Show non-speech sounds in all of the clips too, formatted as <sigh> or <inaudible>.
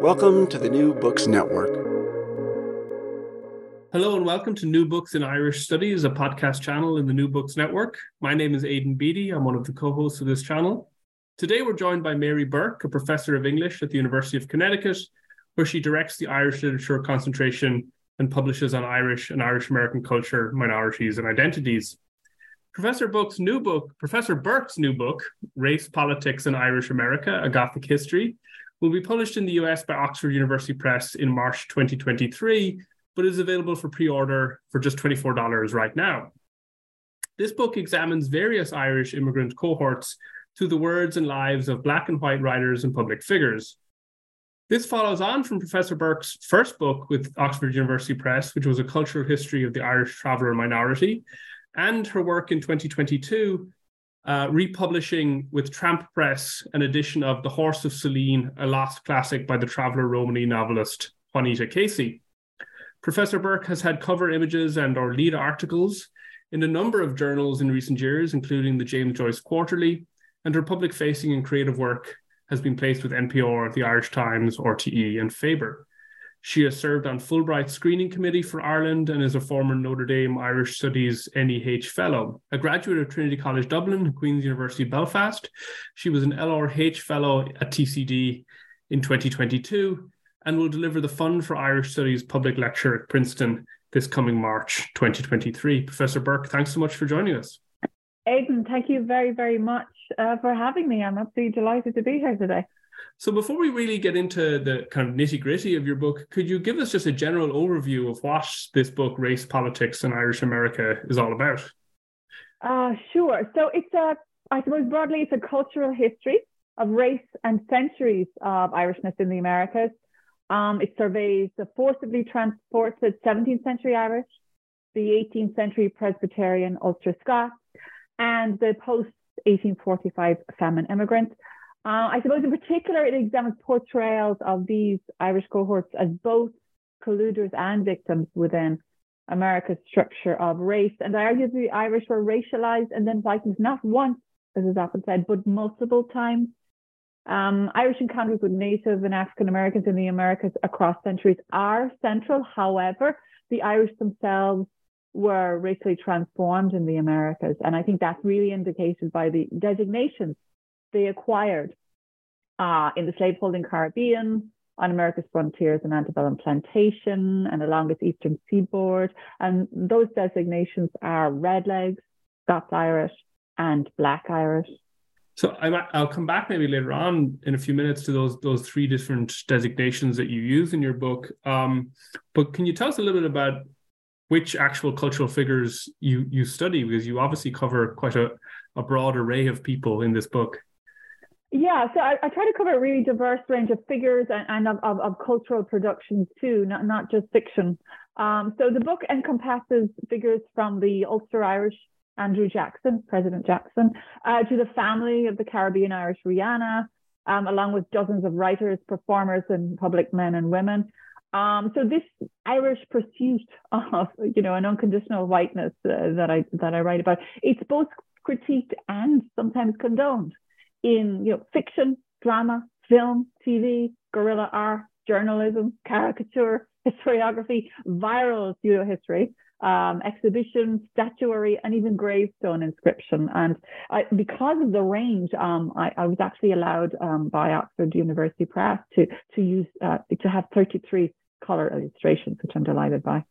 Welcome to the New Books Network. Hello and welcome to New Books in Irish Studies, a podcast channel in the New Books Network. My name is Aidan Beatty. I'm one of the co-hosts of this channel. Today we're joined by Mary Burke, a professor of English at the University of Connecticut, where she directs the Irish Literature Concentration and publishes on Irish and Irish American culture, minorities, and identities. Professor Burke's new book, Professor Burke's new book, Race, Politics, and Irish America: A Gothic History, will be published in the US by Oxford University Press in March 2023, but is available for pre order for just $24 right now. This book examines various Irish immigrant cohorts through the words and lives of Black and white writers and public figures. This follows on from Professor Burke's first book with Oxford University Press, which was a cultural history of the Irish traveller minority, and her work in 2022 uh, republishing with Tramp Press an edition of The Horse of Selene, a lost classic by the traveller Romany novelist Juanita Casey. Professor Burke has had cover images and or lead articles in a number of journals in recent years, including the James Joyce Quarterly, and her public facing and creative work has been placed with NPR, the Irish Times, RTE, and Faber. She has served on Fulbright's screening committee for Ireland and is a former Notre Dame Irish Studies NEH Fellow. A graduate of Trinity College Dublin, Queen's University Belfast, she was an LRH Fellow at TCD in 2022 and will deliver the Fund for Irish Studies public lecture at Princeton this coming March 2023. Professor Burke, thanks so much for joining us. Aidan, thank you very, very much uh, for having me. I'm absolutely delighted to be here today. So before we really get into the kind of nitty gritty of your book, could you give us just a general overview of what this book, Race, Politics, and Irish America, is all about? Uh, sure. So it's a, I suppose broadly, it's a cultural history of race and centuries of Irishness in the Americas. Um, it surveys the forcibly transported 17th century Irish, the 18th century Presbyterian Ulster Scots, and the post 1845 famine immigrants. Uh, I suppose in particular, it examines portrayals of these Irish cohorts as both colluders and victims within America's structure of race. And I argue the Irish were racialized and then whitened not once, as is often said, but multiple times. Um, Irish encounters with Native and African Americans in the Americas across centuries are central. However, the Irish themselves were racially transformed in the Americas. And I think that's really indicated by the designations they acquired uh, in the slaveholding Caribbean, on America's frontiers and antebellum plantation, and along its eastern seaboard. And those designations are Redlegs, Scots Irish, and Black Irish. So I'll come back maybe later on in a few minutes to those those three different designations that you use in your book. Um, but can you tell us a little bit about which actual cultural figures you you study because you obviously cover quite a, a broad array of people in this book. Yeah, so I, I, try to cover a really diverse range of figures and, and of, of, of, cultural productions too, not, not just fiction. Um, so the book encompasses figures from the Ulster Irish Andrew Jackson, President Jackson, uh, to the family of the Caribbean Irish Rihanna, um, along with dozens of writers, performers, and public men and women. Um, so this Irish pursuit <laughs> of, you know, an unconditional whiteness uh, that I that I write about, it's both critiqued and sometimes condoned in, you know, fiction, drama, film, TV, guerrilla art, journalism, caricature, historiography, viral pseudo history, um, exhibition, statuary, and even gravestone inscription. And I, because of the range, um, I, I, was actually allowed um, by Oxford University Press to to use uh, to have 33 color illustrations, which I'm delighted by.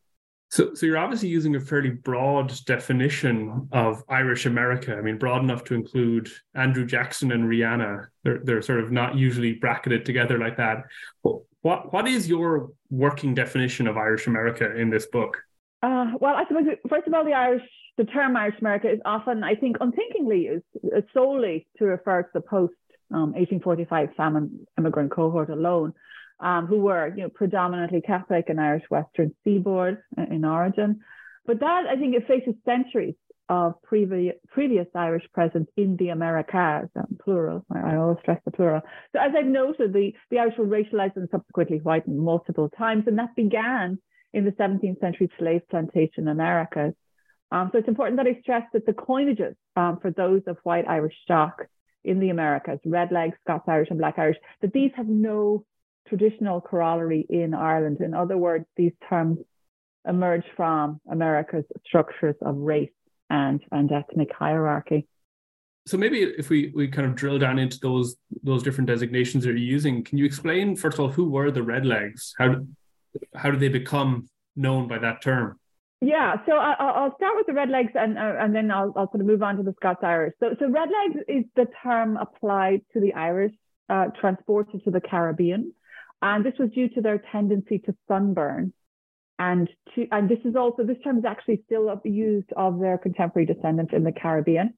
So, so you're obviously using a fairly broad definition of Irish America. I mean, broad enough to include Andrew Jackson and Rihanna. They're they're sort of not usually bracketed together like that. What what is your working definition of Irish America in this book? Uh, well, I suppose first of all, the Irish, the term Irish America is often, I think, unthinkingly is solely to refer to the post um, 1845 famine immigrant cohort alone, um, who were, you know, predominantly Catholic and Irish Western Seaboard in origin. But that, I think, it faces centuries of previous, previous Irish presence in the Americas, um, plural. I, I, always stress the plural. So as I've noted, the, the Irish were racialized and subsequently whitened multiple times, and that began in the 17th century slave plantation Americas. Um, so it's important that I stress that the coinages um, for those of white Irish stock in the Americas, red leg, Scots Irish, and black Irish, that these have no traditional corollary in Ireland. In other words, these terms emerge from America's structures of race and, and ethnic hierarchy. So maybe if we, we kind of drill down into those those different designations that you're using, can you explain first of all who were the redlegs? How how do they become known by that term? Yeah, so I, will start with the redlegs and uh, and then I'll, I'll sort of move on to the Scots Irish. So so redlegs is the term applied to the Irish uh, transported to the Caribbean, and this was due to their tendency to sunburn, and to and this is also this term is actually still used of their contemporary descendants in the Caribbean.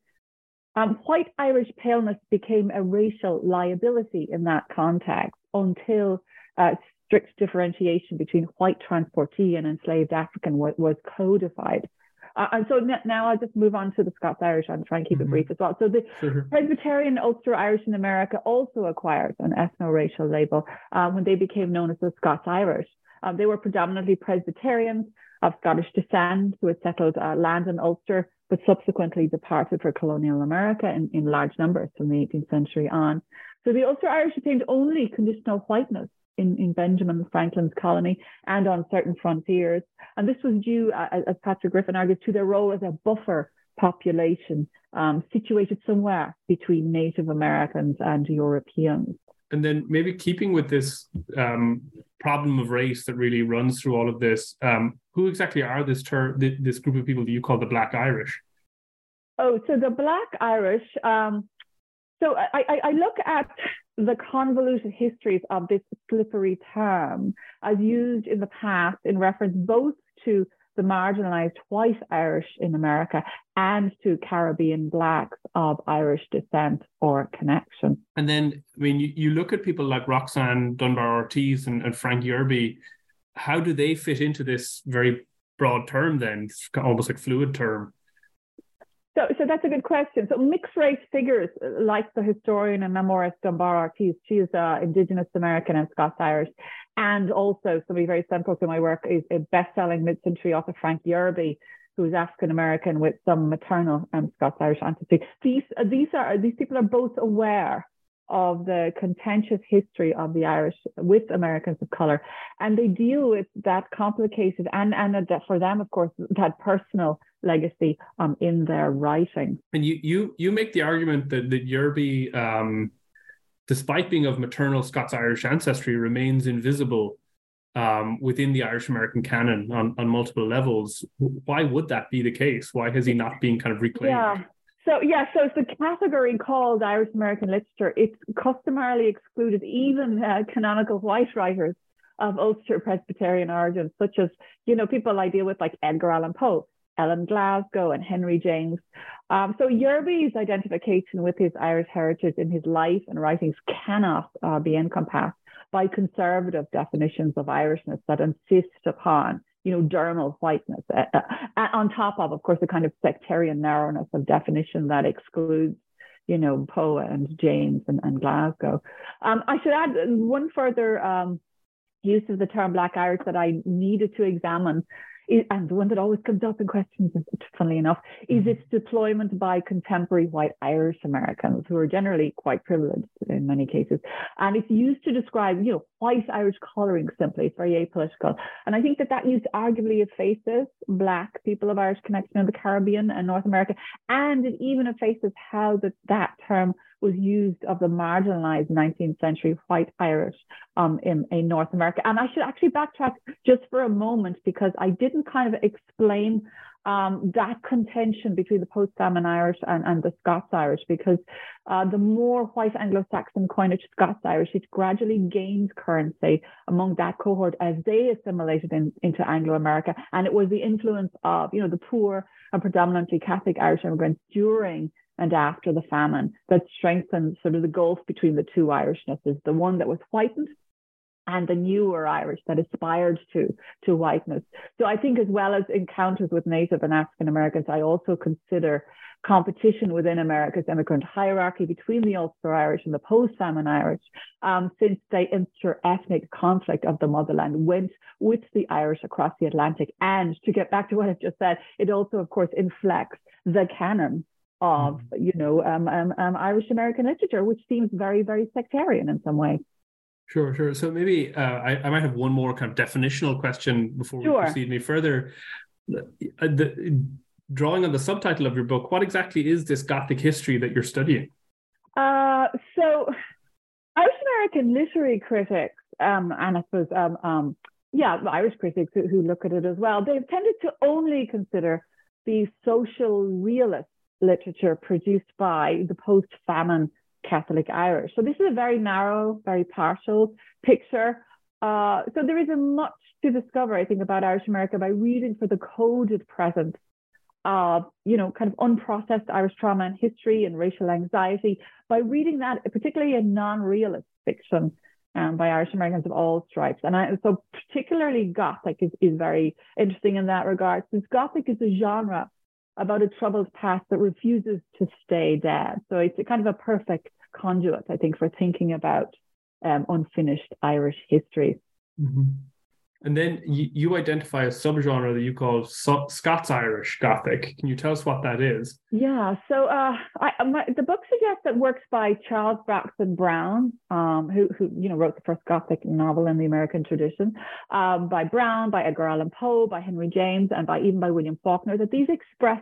Um, white Irish paleness became a racial liability in that context until uh, strict differentiation between white transportee and enslaved African was, was codified. Uh, and so now I'll just move on to the Scots Irish and try and keep mm-hmm. it brief as well. So the sure. Presbyterian Ulster Irish in America also acquired an ethno-racial label uh, when they became known as the Scots Irish. Um, they were predominantly Presbyterians of Scottish descent who had settled uh, land in Ulster, but subsequently departed for colonial America in, in large numbers from the 18th century on. So the Ulster Irish attained only conditional whiteness in, in Benjamin Franklin's colony and on certain frontiers. And this was due, uh, as Patrick Griffin argues, to their role as a buffer population um, situated somewhere between Native Americans and Europeans. And then maybe keeping with this um, problem of race that really runs through all of this, um, who exactly are this ter- this group of people that you call the Black Irish? Oh, so the Black Irish. Um, so I, I, I look at the convoluted histories of this slippery term as used in the past in reference both to the marginalized white Irish in America and to Caribbean blacks of Irish descent or connection. And then, I mean, you, you look at people like Roxanne Dunbar Ortiz and, and Frank Yerby, how do they fit into this very broad term then, almost like fluid term? So, so that's a good question. So mixed race figures like the historian and memoirist Dunbar Ortiz, she is uh, Indigenous American and Scots Irish. And also somebody very central to my work is a best-selling mid-century author Frank Yerby, who is African American with some maternal um, Scots Irish ancestry. These, uh, these are these people are both aware of the contentious history of the Irish with Americans of color, and they deal with that complicated and and for them, of course, that personal legacy um, in their writing. And you you you make the argument that that Yerby, um, despite being of maternal Scots Irish ancestry, remains invisible um, within the Irish American canon on, on multiple levels. Why would that be the case? Why has he not been kind of reclaimed? Yeah. So yeah, so it's a category called Irish American literature. It's customarily excluded even uh, canonical white writers of Ulster Presbyterian origin, such as you know people I deal with like Edgar Allan Poe. Ellen Glasgow and Henry James. Um, so Yerby's identification with his Irish heritage in his life and writings cannot uh, be encompassed by conservative definitions of Irishness that insist upon, you know, dermal whiteness, uh, on top of, of course, the kind of sectarian narrowness of definition that excludes you know, Poe and James and, and Glasgow. Um, I should add one further um, use of the term Black Irish that I needed to examine and the one that always comes up in questions, funnily enough, is mm-hmm. its deployment by contemporary white Irish Americans who are generally quite privileged in many cases. And it's used to describe, you know, white Irish colouring simply. It's very apolitical. And I think that that used arguably effaces Black people of Irish connection in the Caribbean and North America. And it even effaces how that, that term was used of the marginalized 19th century white Irish um, in, in North America. And I should actually backtrack just for a moment because I didn't kind of explain um, that contention between the post-famine Irish and, and the Scots Irish, because uh, the more white Anglo-Saxon coinage Scots Irish, it gradually gained currency among that cohort as they assimilated in, into Anglo-America. And it was the influence of, you know, the poor and predominantly Catholic Irish immigrants during and after the famine that strengthened sort of the gulf between the two Irishnesses, the one that was whitened and the newer Irish that aspired to, to whiteness. So I think as well as encounters with Native and African Americans, I also consider competition within America's immigrant hierarchy between the Ulster Irish and the post-famine Irish, um, since the inter-ethnic conflict of the motherland went with the Irish across the Atlantic. And to get back to what I've just said, it also, of course, inflects the canon of mm-hmm. you know um, um, um, Irish American literature, which seems very very sectarian in some way. Sure, sure. So maybe uh, I, I might have one more kind of definitional question before sure. we proceed any further. Uh, the, drawing on the subtitle of your book, what exactly is this Gothic history that you're studying? Uh, so, Irish American literary critics, um, and I suppose, um, um, yeah, Irish critics who, who look at it as well, they've tended to only consider the social realist literature produced by the post famine Catholic Irish. So this is a very narrow, very partial picture. Uh, so there isn't much to discover, I think, about Irish America by reading for the coded presence of, you know, kind of unprocessed Irish trauma and history and racial anxiety. By reading that, particularly in non-realist fiction um, by Irish Americans of all stripes. And I, so particularly Gothic is, is very interesting in that regard, since Gothic is a genre about a troubled past that refuses to stay dead. So it's kind of a perfect conduit, I think, for thinking about um, unfinished Irish history. Mm-hmm. And then you, you, identify a subgenre that you call so- Scots Irish Gothic. Can you tell us what that is? Yeah, so uh, I, my, the book suggests that works by Charles Brockden Brown, um, who, who you know wrote the first Gothic novel in the American tradition, um, by Brown, by Edgar Allan Poe, by Henry James, and by even by William Faulkner. That these express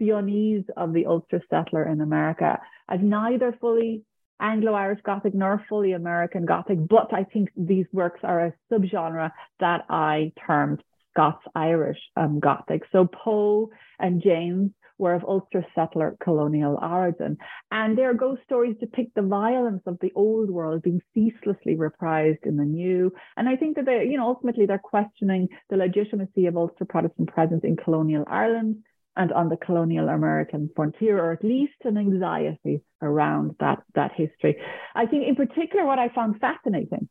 the unease of the Ulster settler in America as neither fully Anglo-Irish Gothic nor fully American Gothic, but I think these works are a subgenre that I termed Scots-Irish um, Gothic. So Poe and James were of Ulster settler colonial origin. And their ghost stories depict the violence of the old world being ceaselessly reprised in the new. And I think that they, you know, ultimately they're questioning the legitimacy of Ulster Protestant presence in colonial Ireland and on the colonial American frontier, or at least an anxiety around that, that history. I think, in particular, what I found fascinating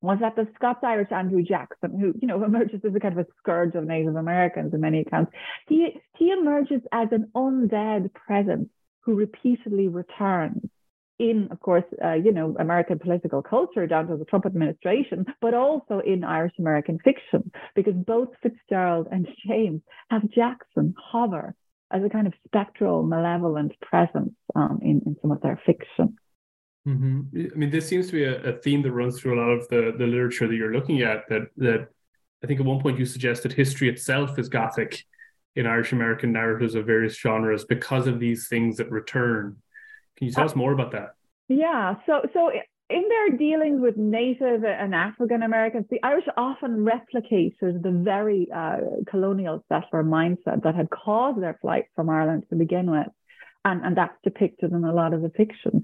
was that the Scots Irish Andrew Jackson, who you know <laughs> emerges as a kind of a scourge of Native Americans in many accounts, he he emerges as an undead presence who repeatedly returns in, of course, uh, you know, American political culture down to the Trump administration, but also in Irish American fiction, because both Fitzgerald and James have Jackson hover as a kind of spectral, malevolent presence um, in, in some of their fiction. Mm-hmm. I mean, this seems to be a, a, theme that runs through a lot of the, the literature that you're looking at. That that I think at one point you suggested history itself is Gothic in Irish American narratives of various genres because of these things that return. Can you tell us more about that? Yeah. So so in their dealings with Native and African Americans, the Irish often replicated the very uh, colonial settler mindset that had caused their flight from Ireland to begin with. And, and that's depicted in a lot of the fiction.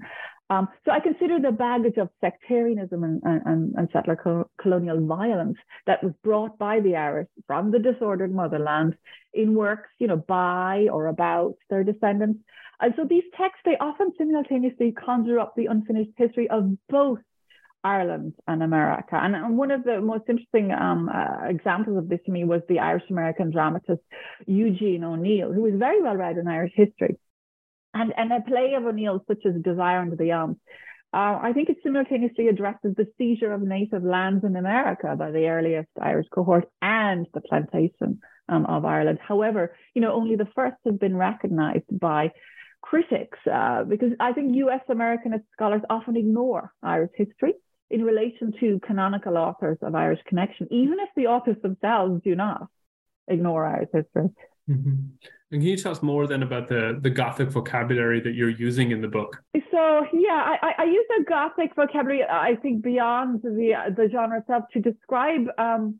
Um, so I consider the baggage of sectarianism and, and, and settler co- colonial violence that was brought by the Irish from the disordered motherland in works, you know, by or about their descendants. And so these texts, they often simultaneously conjure up the unfinished history of both Ireland and America. And, and one of the most interesting um, uh, examples of this to me was the Irish American dramatist Eugene O'Neill, who was very well read in Irish history. And, and a play of O'Neill's, such as Desire Under the Elms, Uh, I think it simultaneously addresses the seizure of native lands in America by the earliest Irish cohort and the plantation um, of Ireland. However, you know, only the first has been recognized by critics uh, because I think US Americanist scholars often ignore Irish history in relation to canonical authors of Irish connection, even if the authors themselves do not ignore Irish history. Mm-hmm. And can you tell us more then about the, the Gothic vocabulary that you're using in the book? So yeah, I, I use the Gothic vocabulary, I think, beyond the the genre itself to describe um,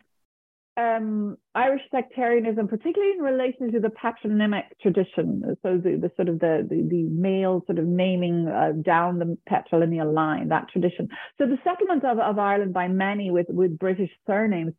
um, Irish sectarianism, particularly in relation to the patronymic tradition. So the, the sort of the, the, the male sort of naming uh, down the patrilineal line, that tradition. So the settlement of, of Ireland by many with, with British surnames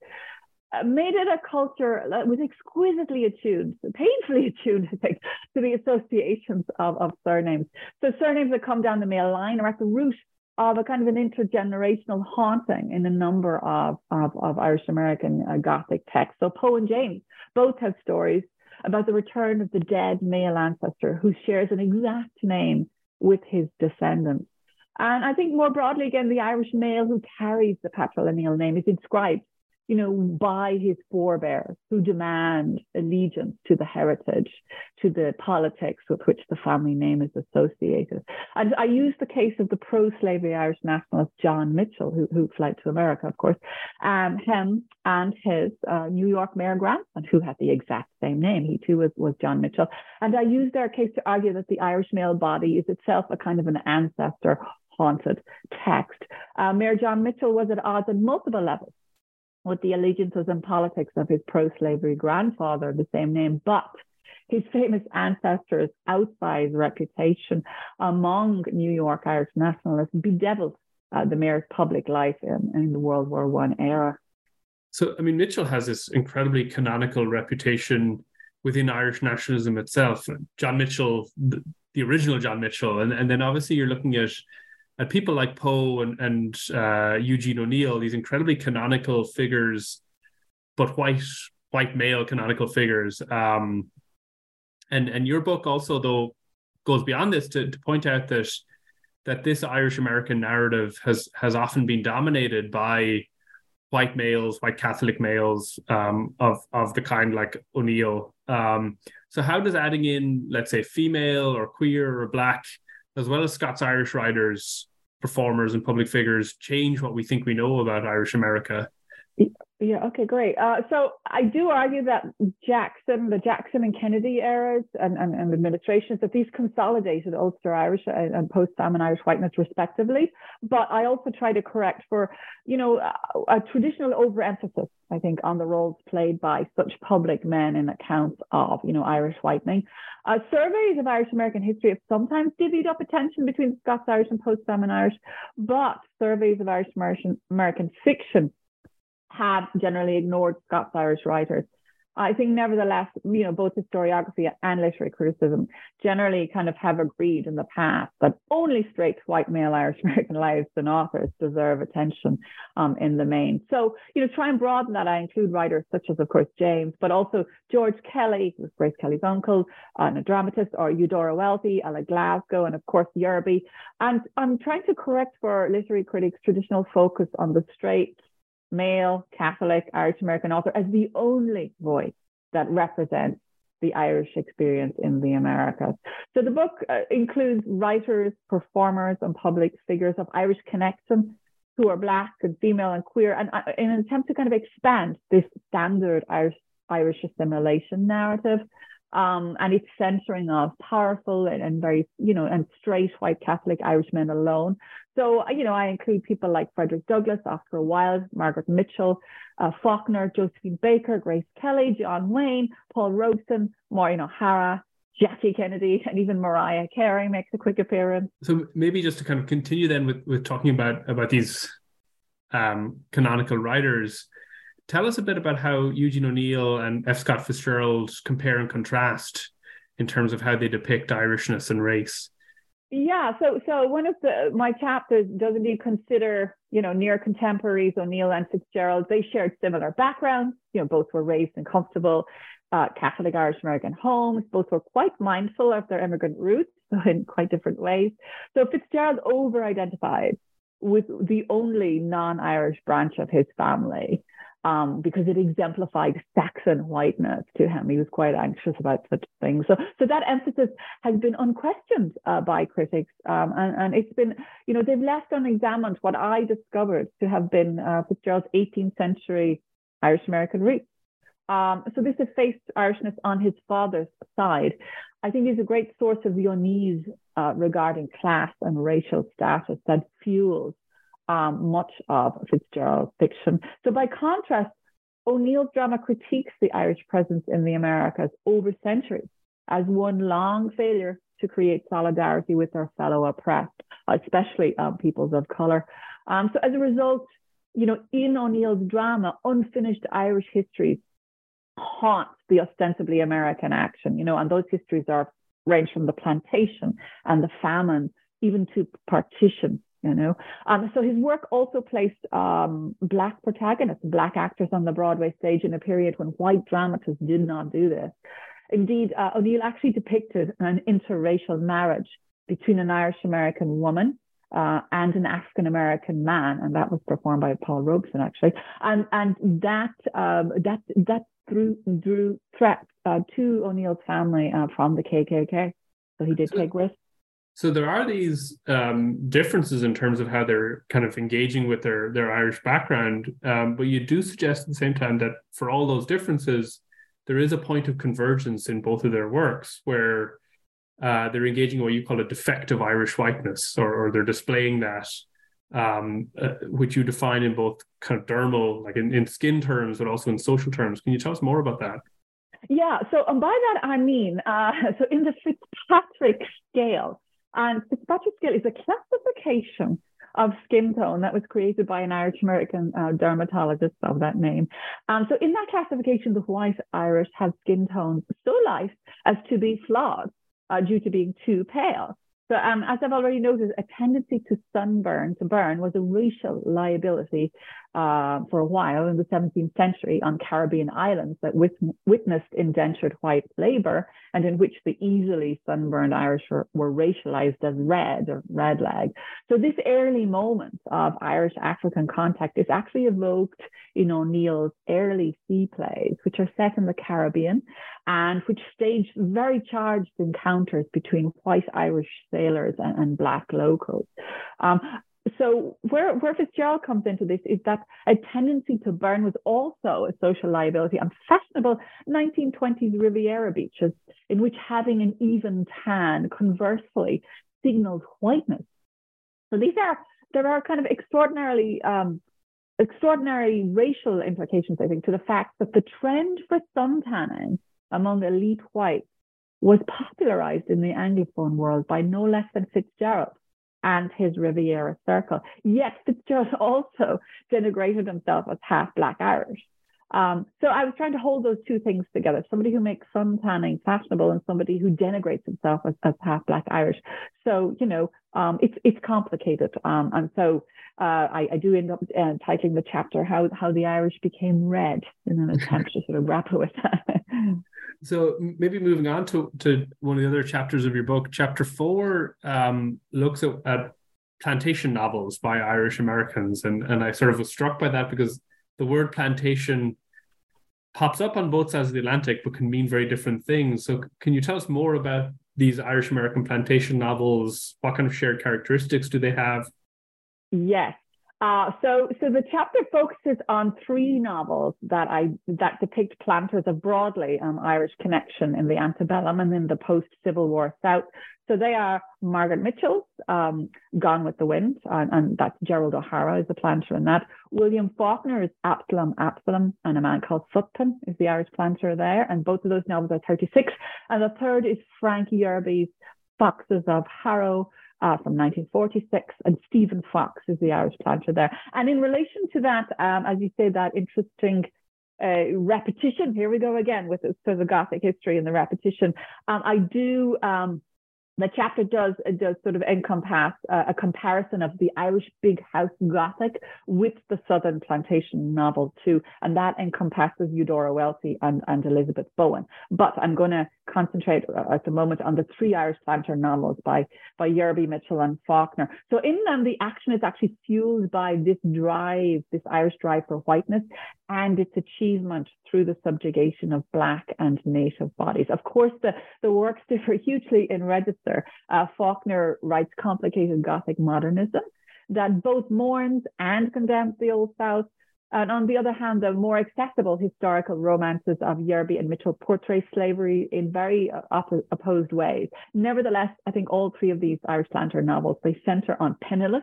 uh, made it a culture that was exquisitely attuned, painfully <laughs> attuned, I think, to the associations of, of surnames. So surnames that come down the male line are at the root of a kind of an intergenerational haunting in a number of, of, of Irish American uh, Gothic texts. So Poe and James both have stories about the return of the dead male ancestor who shares an exact name with his descendants. And I think more broadly, again, the Irish male who carries the patrilineal name is inscribed you know, by his forebears who demand allegiance to the heritage, to the politics with which the family name is associated. And I use the case of the pro-slavery Irish nationalist John Mitchel, who, who fled to America, of course, um, him and his uh, New York mayor grandson, who had the exact same name. He too was, was John Mitchel. And I use their case to argue that the Irish male body is itself a kind of an ancestor haunted text. Uh, Mayor John Mitchel was at odds on multiple levels with the allegiances and politics of his pro slavery grandfather, the same name, but his famous ancestors' outsized reputation among New York Irish nationalists bedeviled uh, the mayor's public life in, in the World War One era. So, I mean, Mitchel has this incredibly canonical reputation within Irish nationalism itself. John Mitchel, the, the original John Mitchel, and, and then obviously you're looking at and people like Poe and, and uh, Eugene O'Neill, these incredibly canonical figures, but white white male canonical figures. Um, and and your book also though goes beyond this to, to point out that that this Irish American narrative has has often been dominated by white males, white Catholic males um, of of the kind like O'Neill. Um, so how does adding in, let's say, female or queer or black as well as Scots Irish writers, performers, and public figures, change what we think we know about Irish America? Yeah, okay, great. Uh, so I do argue that Jackson, the Jackson and Kennedy eras and, and, and administrations, that these consolidated Ulster Irish and, and post-famine Irish whiteness respectively. But I also try to correct for, you know, a, a traditional overemphasis, I think, on the roles played by such public men in accounts of, you know, Irish whitening. Uh, surveys of Irish American history have sometimes divvied up attention between Scots Irish and post-famine Irish, but surveys of Irish American, American fiction have generally ignored Scots Irish writers. I think, nevertheless, you know, both historiography and literary criticism generally kind of have agreed in the past that only straight white male Irish <laughs> American lives and authors deserve attention um, in the main. So, you know, try and broaden that. I include writers such as, of course, James, but also George Kelly, who was Grace Kelly's uncle, uh, a dramatist, or Eudora Welty, Ella Glasgow, and of course, Yerby. And I'm trying to correct for literary critics' traditional focus on the straight male Catholic Irish American author as the only voice that represents the Irish experience in the Americas. So the book uh, includes writers, performers, and public figures of Irish connection who are Black and female and queer, and uh, in an attempt to kind of expand this standard Irish, Irish assimilation narrative um, and its censoring of powerful and, and, very, you know, and straight white Catholic Irishmen alone. So, uh, you know, I include people like Frederick Douglass, Oscar Wilde, Margaret Mitchell, uh, Faulkner, Josephine Baker, Grace Kelly, John Wayne, Paul Robeson, Maureen O'Hara, Jackie Kennedy, <laughs> and even Mariah Carey makes a quick appearance. So maybe just to kind of continue then with, with talking about about these um, canonical writers, Tell us a bit about how Eugene O'Neill and F. Scott Fitzgerald compare and contrast in terms of how they depict Irishness and race. Yeah, so so one of the my chapters does indeed consider you know near contemporaries O'Neill and Fitzgerald. They shared similar backgrounds, You know, both were raised in comfortable uh, Catholic Irish American homes. Both were quite mindful of their immigrant roots, <laughs> so in quite different ways. So Fitzgerald over identified with the only non Irish branch of his family um, because it exemplified Saxon whiteness to him. He was quite anxious about such things. So, so that emphasis has been unquestioned uh, by critics, um, and, and it's been, you know, they've left unexamined what I discovered to have been uh, Fitzgerald's 18th century Irish American roots. Um, so this effaced Irishness on his father's side, I think is a great source of unease uh, regarding class and racial status that fuels um, much of Fitzgerald's fiction. So by contrast, O'Neill's drama critiques the Irish presence in the Americas over centuries as one long failure to create solidarity with their fellow oppressed, especially um, peoples of color. Um, so as a result, you know, in O'Neill's drama, unfinished Irish histories haunt the ostensibly American action, you know, and those histories are range from the plantation and the famine, even to partition, you know. Um, so his work also placed um, black protagonists, black actors on the Broadway stage in a period when white dramatists did not do this. Indeed, uh, O'Neill actually depicted an interracial marriage between an Irish American woman uh, and an African American man, and that was performed by Paul Robeson actually, and and that um, that that drew drew threats uh, to O'Neill's family uh, from the KKK, so he did take risks. So there are these um, differences in terms of how they're kind of engaging with their their Irish background, um, but you do suggest at the same time that for all those differences, there is a point of convergence in both of their works where uh, they're engaging what you call a defective Irish whiteness, or, or they're displaying that, um, uh, which you define in both kind of dermal, like in, in skin terms, but also in social terms. Can you tell us more about that? Yeah, so by that I mean, uh, <laughs> so in the Fitzpatrick scale, and Fitzpatrick scale is a classification of skin tone that was created by an Irish American uh, dermatologist of that name. Um, so in that classification, the white Irish have skin tones so light as to be flawed uh, due to being too pale. So, um, as I've already noted, a tendency to sunburn, to burn, was a racial liability uh, for a while in the 17th century on Caribbean islands that wit- witnessed indentured white labor and in which the easily sunburned Irish were, were racialized as red or red leg. So this early moment of Irish African contact is actually evoked in O'Neill's early sea plays, which are set in the Caribbean and which stage very charged encounters between white Irish sailors and, and black locals. Um, so where, where Fitzgerald comes into this is that a tendency to burn was also a social liability on fashionable 1920s Riviera beaches, in which having an even tan conversely signals whiteness. So these are there are kind of extraordinarily um, extraordinary racial implications, I think, to the fact that the trend for suntanning among elite whites was popularized in the Anglophone world by no less than Fitzgerald and his Riviera Circle. Yet Fitzgerald <laughs> also denigrated himself as half Black Irish. Um, so I was trying to hold those two things together somebody who makes sun tanning fashionable and somebody who denigrates himself as, as half Black Irish. So, you know, um, it's, it's complicated. Um, and so uh, I, I, do end up uh, titling the chapter how, how the Irish became red in an attempt to sort of grapple with that. <laughs> so maybe moving on to, to one of the other chapters of your book, chapter four um, looks at, at plantation novels by Irish Americans. And, and I sort of was struck by that because the word plantation pops up on both sides of the Atlantic, but can mean very different things. So, can you tell us more about these Irish American plantation novels? What kind of shared characteristics do they have? Yes. Uh, so, so the chapter focuses on three novels that I that depict planters of broadly um, Irish connection in the antebellum and in the post-Civil War South. So they are Margaret Mitchell's um, Gone with the Wind, and, and, that's Gerald O'Hara is the planter in that. William Faulkner is Absalom Absalom, and a man called Sutpen is the Irish planter there. And both of those novels are 36. And the third is Frank Yerby's Foxes of Harrow, uh, from 1946, and Stephen Fox is the Irish planter there. And in relation to that, um, as you say, that interesting uh, repetition. Here we go again with sort of Gothic history and the repetition. Um, I do um, the chapter does does sort of encompass a comparison of the Irish big house Gothic with the Southern plantation novel too, and that encompasses Eudora Welty and, and Elizabeth Bowen. But I'm going to concentrate uh, at the moment on the three Irish planter novels by by Yerby, Mitchell, and Faulkner. So in them, the action is actually fueled by this drive, this Irish drive for whiteness, and its achievement through the subjugation of Black and Native bodies. Of course, the, the works differ hugely in register. Uh, Faulkner writes complicated Gothic modernism that both mourns and condemns the Old South. And on the other hand, the more accessible historical romances of Yerby and Mitchell portray slavery in very uh, op- opposed ways. Nevertheless, I think all three of these Irish planter novels, they center on penniless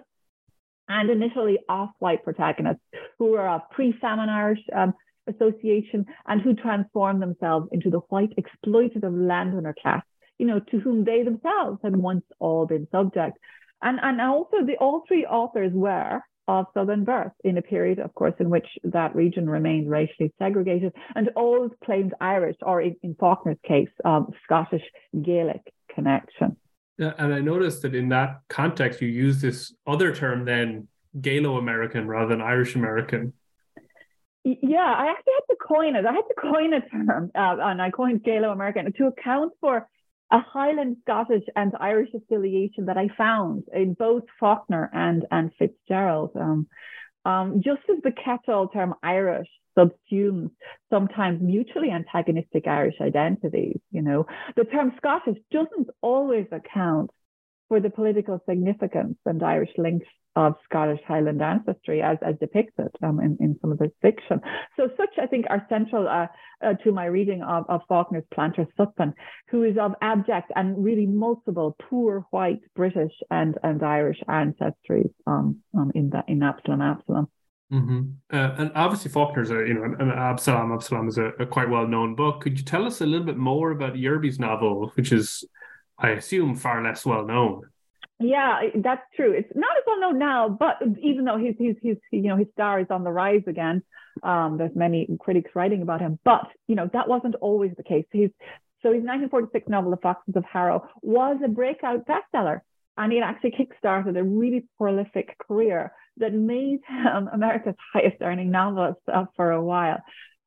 and initially off-white protagonists who are of pre-famine Irish um, association and who transform themselves into the white exploitative landowner class, you know, to whom they themselves had once all been subject. And, and also the all three authors were of Southern birth in a period, of course, in which that region remained racially segregated and all claimed Irish, or in, in Faulkner's case, um, Scottish Gaelic connection. And I noticed that in that context, you use this other term then, Gaelo American rather than Irish American. Yeah, I actually had to coin it. I had to coin a term, uh, and I coined Gaelo American to account for a Highland Scottish and Irish affiliation that I found in both Faulkner and and Fitzgerald. Um, um, just as the catch-all term Irish subsumes sometimes mutually antagonistic Irish identities, you know, the term Scottish doesn't always account for the political significance and Irish links of Scottish Highland ancestry as, as depicted um, in, in some of the fiction. So such, I think, are central uh, uh, to my reading of, of Faulkner's Planter Sutpen, who is of abject and really multiple poor white British and, and Irish ancestry um, um, in, that, in Absalom Absalom. Mm-hmm. Uh, and obviously Faulkner's a you know an, Absalom Absalom is a, a quite well known book. Could you tell us a little bit more about Yerby's novel, which is I assume far less well known? Yeah, that's true. It's not as well known now, but even though his his his you know his star is on the rise again, um, there's many critics writing about him. But you know that wasn't always the case. His so his 1946 novel, The Foxes of Harrow, was a breakout bestseller, and it actually kickstarted a really prolific career that made him America's highest earning novelist uh, for a while.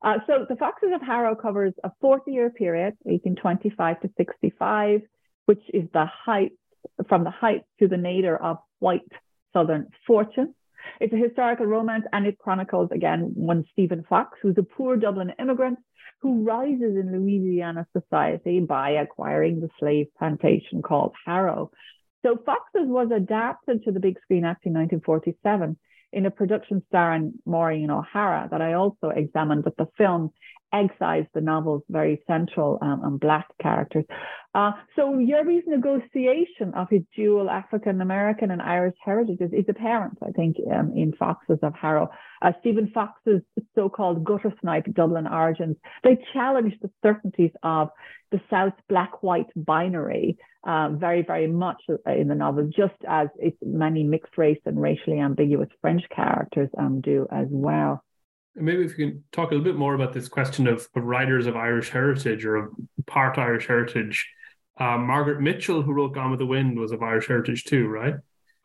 Uh, so The Foxes of Harrow covers a 40 year period, 1825 to 65, which is the height from the height to the nadir of white Southern fortune. It's a historical romance and it chronicles again one Stephen Fox, who's a poor Dublin immigrant who rises in Louisiana society by acquiring the slave plantation called Harrow. So Foxes was adapted to the big screen act in 1947 in a production starring Maureen O'Hara that I also examined, but the film excised the novel's very central um, and black characters. Uh, so Yerby's negotiation of his dual African American and Irish heritages is apparent, I think, um, in Foxes of Harrow. Uh, Stephen Fox's so-called gutter snipe Dublin origins, they challenge the certainties of the South black-white binary uh, very, very much in the novel, just as its many mixed race and racially ambiguous French characters um, do as well. Maybe if you can talk a little bit more about this question of, of writers of Irish heritage or of part Irish heritage. Uh, Margaret Mitchell, who wrote Gone with the Wind, was of Irish heritage too, right?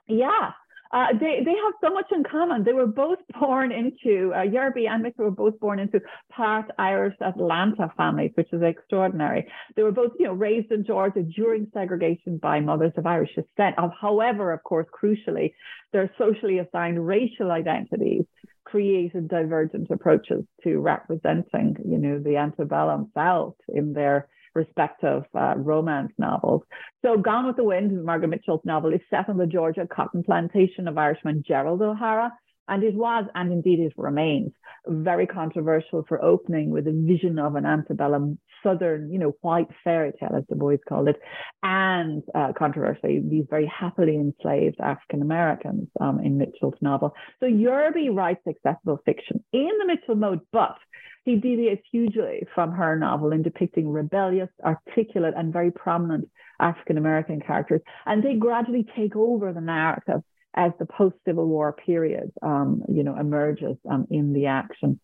Yeah, uh, they they have so much in common. They were both <laughs> born into uh, Yerby and Mitchell were both born into part Irish Atlanta families, which is extraordinary. They were both, you know, raised in Georgia during segregation by mothers of Irish descent. Of, however, of course, crucially, their socially assigned racial identities created divergent approaches to representing, you know, the antebellum South in their respective uh, romance novels. So Gone with the Wind, Margaret Mitchell's novel, is set on the Georgia cotton plantation of Irishman Gerald O'Hara. And it was, and indeed it remains, very controversial for opening with a vision of an antebellum southern, you know, white fairy tale, as the boys called it, and uh, controversially, these very happily enslaved African Americans um, in Mitchell's novel. So Yerby writes accessible fiction in the Mitchell mode, but he deviates hugely from her novel in depicting rebellious, articulate, and very prominent African American characters. And they gradually take over the narrative as the post Civil War period, um, you know, emerges um, in the action.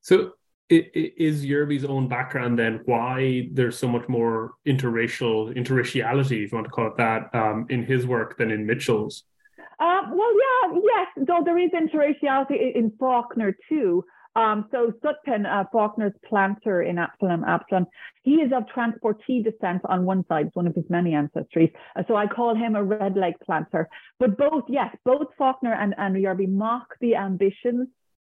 So is Yerby's own background then why there's so much more interracial interraciality, if you want to call it that, um, in his work than in Mitchell's? Uh, well, yeah, yes. Though there is interraciality in Faulkner too. Um, so Sutpen, uh, Faulkner's planter in Absalom, Absalom, he is of transportee descent on one side, one of his many ancestries. Uh, so I call him a red leg planter. But both, yes, both Faulkner and, and Yerby mock the ambitions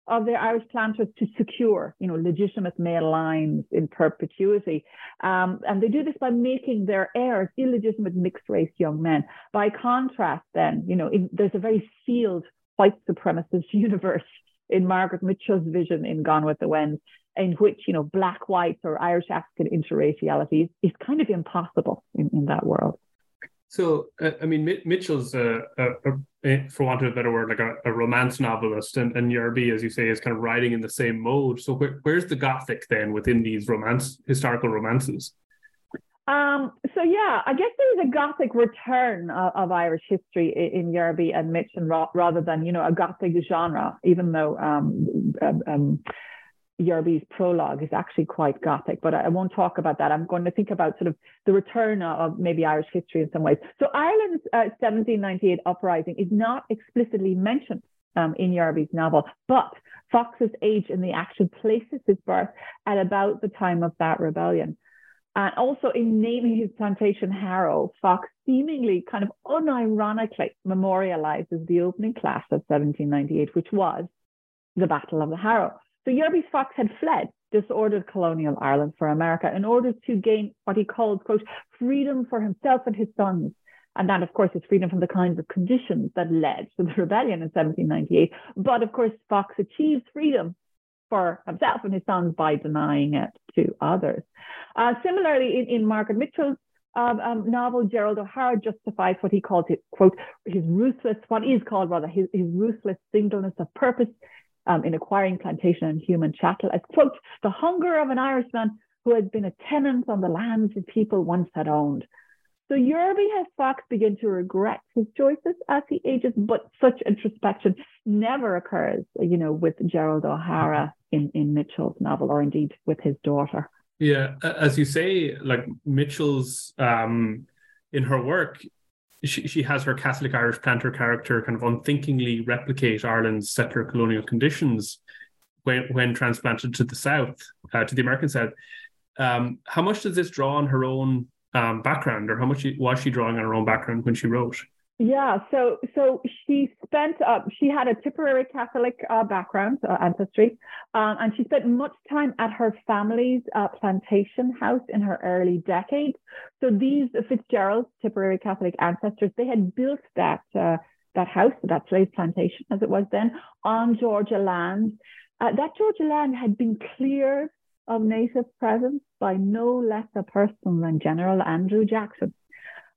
of their Irish planters to secure, you know, legitimate male lines in perpetuity. Um, and they do this by making their heirs illegitimate mixed race young men. By contrast, then, you know, in, there's a very sealed white supremacist <laughs> universe in Margaret Mitchell's vision in Gone with the Wind, in which, you know, black, white, or Irish African interraciality is, is kind of impossible in, in that world. So, uh, I mean, Mitchell's, a, a, a, for want of a better word, like a, romance novelist, and, and Yerby, as you say, is kind of writing in the same mode. So, where, where's the Gothic then within these romance, historical romances? Um, so yeah, I guess there's a Gothic return of, of Irish history in, in Yerby and Mitch, and rather than you know a Gothic genre, even though um, um, um Yerby's prologue is actually quite Gothic, but I won't talk about that. I'm going to think about sort of the return of maybe Irish history in some ways. So Ireland's uh, 1798 uprising is not explicitly mentioned um, in Yerby's novel, but Fox's age in the action places his birth at about the time of that rebellion. And also in naming his plantation Harrow, Fox seemingly kind of unironically memorializes the opening class of 1798, which was the Battle of the Harrow. So Yerby Fox had fled disordered colonial Ireland for America in order to gain what he called, quote, freedom for himself and his sons. And that, of course, is freedom from the kinds of conditions that led to the rebellion in 1798. But of course, Fox achieved freedom for himself and his sons by denying it to others. Uh, similarly, in, in Margaret Mitchell's um, um, novel, Gerald O'Hara justifies what he calls it, quote, his ruthless, what is called rather, his, his ruthless singleness of purpose um, in acquiring plantation and human chattel as, quote, the hunger of an Irishman who has been a tenant on the lands his people once had owned. So Yerby has Fox begin to regret his choices as he ages, but such introspection never occurs, you know, with Gerald O'Hara in, in Mitchell's novel, or indeed with his daughter. Yeah, as you say, like Mitchell's um, in her work, she, she has her Catholic Irish planter character kind of unthinkingly replicate Ireland's settler colonial conditions when when transplanted to the South, uh, to the American South. Um, how much does this draw on her own um, background, or how much was she drawing on her own background when she wrote? Yeah, so so she spent uh, she had a Tipperary Catholic uh, background uh, ancestry, um, and she spent much time at her family's uh, plantation house in her early decades. So these Fitzgerald's Tipperary Catholic ancestors they had built that uh, that house, that slave plantation as it was then, on Georgia land. Uh, that Georgia land had been cleared of native presence by no less a person than General Andrew Jackson.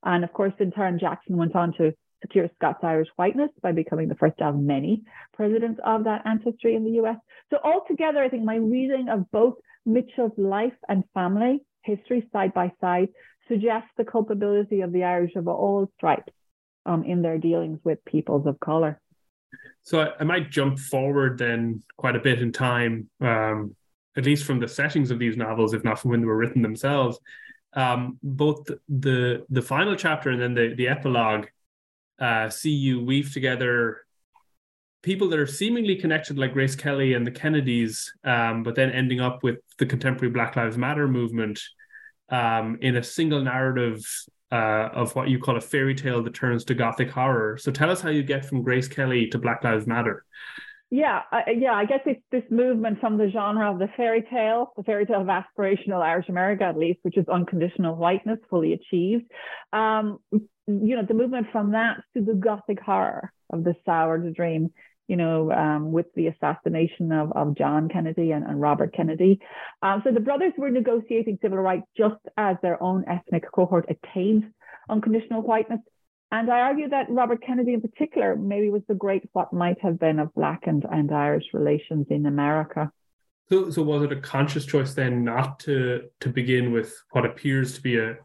And of course, in turn, Jackson went on to secure Scots Irish whiteness by becoming the first of many presidents of that ancestry in the US. So, altogether, I think my reading of both Mitchell's life and family history side by side suggests the culpability of the Irish of all stripes um, in their dealings with peoples of color. So, I, might jump forward then quite a bit in time, um, at least from the settings of these novels, if not from when they were written themselves um, both the the final chapter and then the the epilogue uh, see you weave together people that are seemingly connected, like Grace Kelly and the Kennedys, um, but then ending up with the contemporary Black Lives Matter movement um, in a single narrative uh, of what you call a fairy tale that turns to gothic horror. So tell us how you get from Grace Kelly to Black Lives Matter. Yeah, yeah, I guess it's this movement from the genre of the fairy tale, the fairy tale of aspirational Irish America, at least, which is unconditional whiteness fully achieved. Um, you know, the movement from that to the gothic horror of the soured dream, you know, um, with the assassination of, of John Kennedy and, and Robert Kennedy. Um, so the brothers were negotiating civil rights just as their own ethnic cohort attained unconditional whiteness. And I argue that Robert Kennedy, in particular, maybe was the great what might have been of Black and, and Irish relations in America. So, so was it a conscious choice then not to to begin with what appears to be a,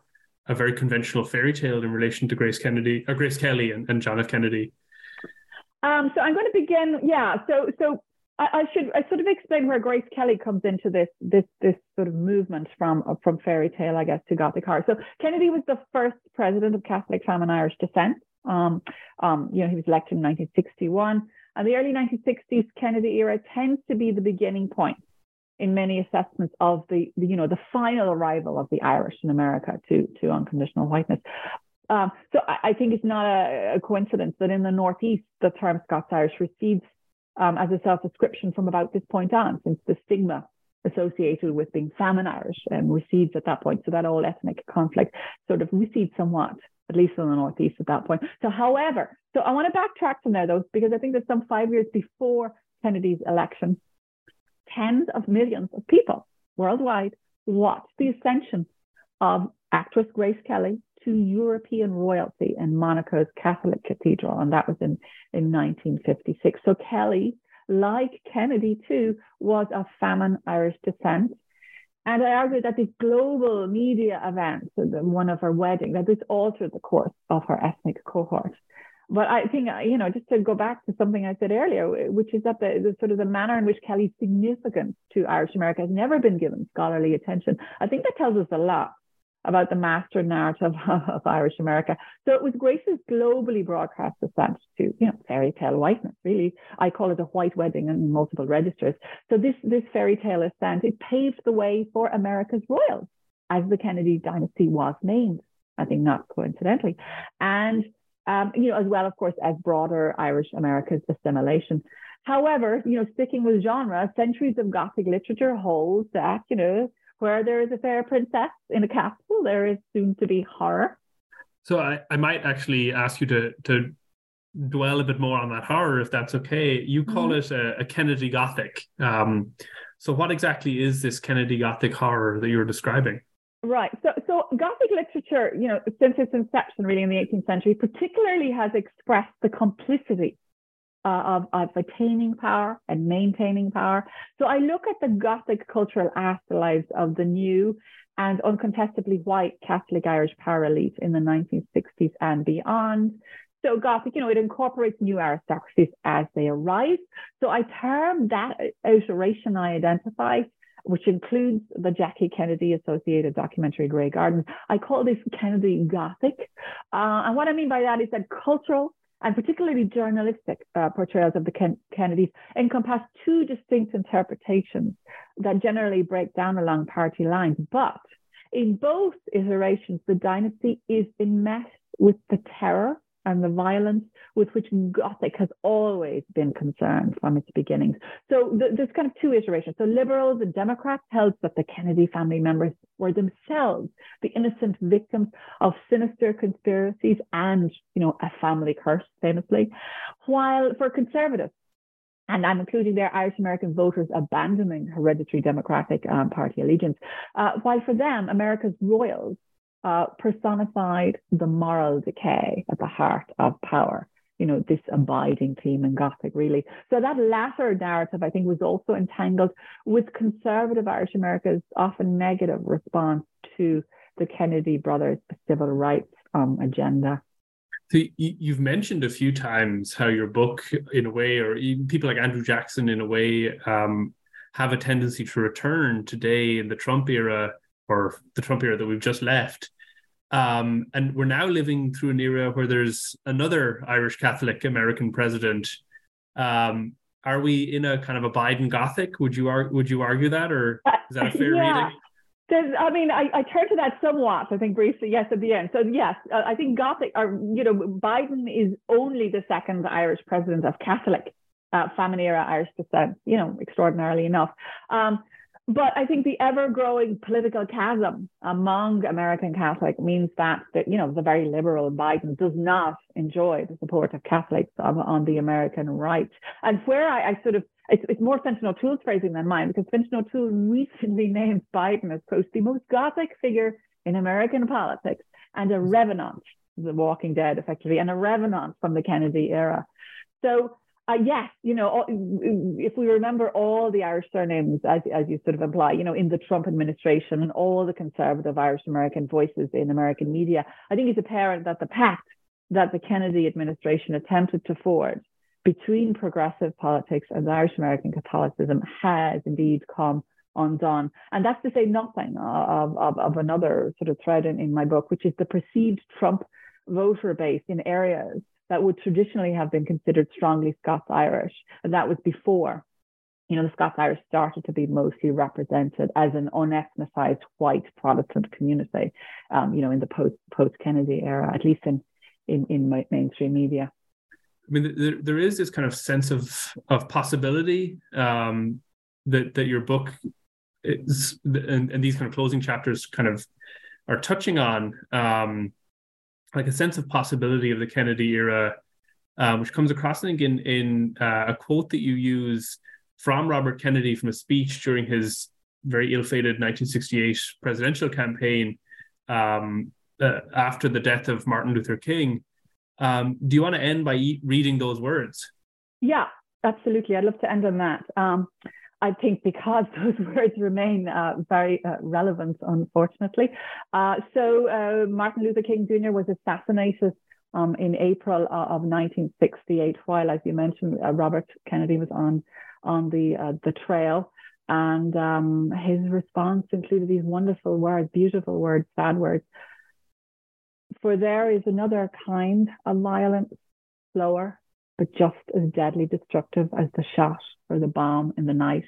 a very conventional fairy tale in relation to Grace Kennedy, or uh, Grace Kelly and, and John F. Kennedy? Um, so I'm going to begin. Yeah. So so I, I, should I sort of explain where Grace Kelly comes into this this this sort of movement from from fairy tale, I guess, to Gothic horror. So Kennedy was the first president of Catholic Famine Irish descent. Um, um, you know, he was elected in 1961, and the early 1960s Kennedy era tends to be the beginning point in many assessments of the, the you know the final arrival of the Irish in America to to unconditional whiteness. Um, so I, I, think it's not a, a, coincidence that in the Northeast the term Scots Irish recedes um, as a self-description from about this point on, since the stigma associated with being famine Irish and recedes at that point. So that all ethnic conflict sort of recedes somewhat, at least in the Northeast at that point. So, however, so I want to backtrack from there though, because I think that some five years before Kennedy's election, tens of millions of people worldwide watched the ascension of actress Grace Kelly to European royalty in Monaco's Catholic Cathedral, and that was in, in 1956. So Kelly, like Kennedy too, was of famine Irish descent. And I argue that this global media event, one of her wedding, that this altered the course of her ethnic cohort. But I think, uh, you know, just to go back to something I said earlier, which is that the, the sort of the manner in which Kelly's significance to Irish America has never been given scholarly attention, I think that tells us a lot about the master narrative <laughs> of Irish America. So it was Grace's globally broadcast ascent to, you know, fairy tale whiteness, really. I call it a white wedding in multiple registers. So this, this fairy tale ascent, it paved the way for America's royals, as the Kennedy dynasty was named, I think not coincidentally. And, um, you know, as well, of course, as broader Irish America's assimilation. However, you know, sticking with genre, centuries of Gothic literature holds that, you know, where there is a fair princess in a castle, there is soon to be horror. So I, I might actually ask you to to dwell a bit more on that horror, if that's okay. You call mm-hmm. it a, a, Kennedy Gothic. Um, so what exactly is this Kennedy Gothic horror that you're describing? Right. So, so Gothic literature, you know, since its inception, really in the 18th century, particularly has expressed the complicity uh, of, of attaining power and maintaining power. So I look at the Gothic cultural afterlives of the new and uncontestably white Catholic Irish power elite in the 1960s and beyond. So Gothic, you know, it incorporates new aristocracies as they arise. So I term that iteration I identify, which includes the Jackie Kennedy associated documentary Grey Gardens. I call this Kennedy Gothic. Uh, and what I mean by that is that cultural and particularly journalistic uh, portrayals of the Ken- Kennedys encompass two distinct interpretations that generally break down along party lines. But in both iterations, the dynasty is enmeshed with the terror and the violence with which Gothic has always been concerned from its beginnings. So th- there's kind of two iterations. So liberals and Democrats held that the Kennedy family members were themselves the innocent victims of sinister conspiracies and, you know, a family curse, famously. While for conservatives, and I'm including their Irish American voters abandoning hereditary Democratic um, Party allegiance. Uh, while for them, America's royals uh, personified the moral decay at the heart of power. You know, this abiding theme in Gothic, really. So that latter narrative, I think, was also entangled with conservative Irish America's often negative response to the Kennedy brothers' civil rights um, agenda. So you've mentioned a few times how your book, in a way, or even people like Andrew Jackson, in a way, um, have a tendency to return today in the Trump era or the Trump era that we've just left um, and we're now living through an era where there's another Irish Catholic American president. Um, are we in a kind of a Biden Gothic? Would you ar- would you argue that, or is that a fair yeah. reading? There's, I mean, I, I turn to that somewhat. I think briefly, yes, at the end. So yes, uh, I think Gothic, or you know, Biden is only the second Irish president of Catholic uh, famine era Irish descent. You know, extraordinarily enough. Um, but I think the ever-growing political chasm among American Catholics means that, that you know the very liberal Biden does not enjoy the support of Catholics on, on the American right. And where I, I sort of it's, it's more Fintan O'Toole's phrasing than mine because Fintan O'Toole recently <laughs> named Biden as quote the most Gothic figure in American politics and a revenant, the Walking Dead effectively, and a revenant from the Kennedy era. So uh, yes, you know, if we remember all the Irish surnames, as, as you sort of imply, you know, in the Trump administration and all the conservative Irish American voices in American media, I think it's apparent that the pact that the Kennedy administration attempted to forge between progressive politics and Irish American Catholicism has indeed come undone. And that's to say nothing of, of, of another sort of thread in, in my book, which is the perceived Trump voter base in areas that would traditionally have been considered strongly Scots Irish. And that was before, you know, the Scots Irish started to be mostly represented as an unethnized white Protestant community, um, you know, in the post post Kennedy era, at least in in, in mainstream media. I mean, there, there is this kind of sense of of possibility um, that that your book is, and, and these kind of closing chapters kind of are touching on. Um, like a sense of possibility of the Kennedy era, uh, which comes across, I think, in in uh, a quote that you use from Robert Kennedy from a speech during his very ill-fated 1968 presidential campaign um, uh, after the death of Martin Luther King. Um, do you want to end by e- reading those words? Yeah, absolutely. I'd love to end on that. Um, I think because <laughs> those words remain uh, very uh, relevant, unfortunately. Uh, so uh, Martin Luther King Jr. was assassinated um, in April of 1968, while, as you mentioned, uh, Robert Kennedy was on on the uh, the trail, and um, his response included these wonderful words, beautiful words, sad words. For there is another kind of violence, slower, but just as deadly destructive as the shot or the bomb in the night.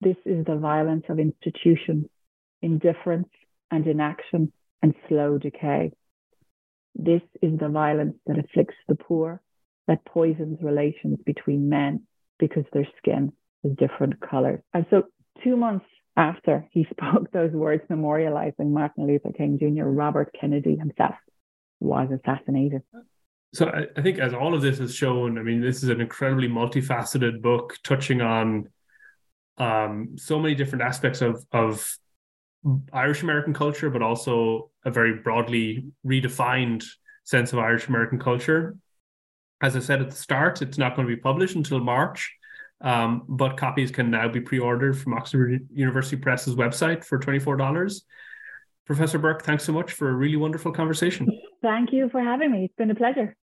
This is the violence of institutions, indifference and inaction and slow decay. This is the violence that afflicts the poor, that poisons relations between men because their skin is different colors. And so, two months after he <laughs> spoke those words memorializing Martin Luther King Jr., Robert Kennedy himself was assassinated. So I, think as all of this has shown, I mean, this is an incredibly multifaceted book touching on um, so many different aspects of of Irish American culture, but also a very broadly redefined sense of Irish American culture. As I said at the start, it's not going to be published until March, um, but copies can now be pre-ordered from Oxford University Press's website for twenty four dollars. Professor Burke, thanks so much for a really wonderful conversation. Thank you for having me. It's been a pleasure.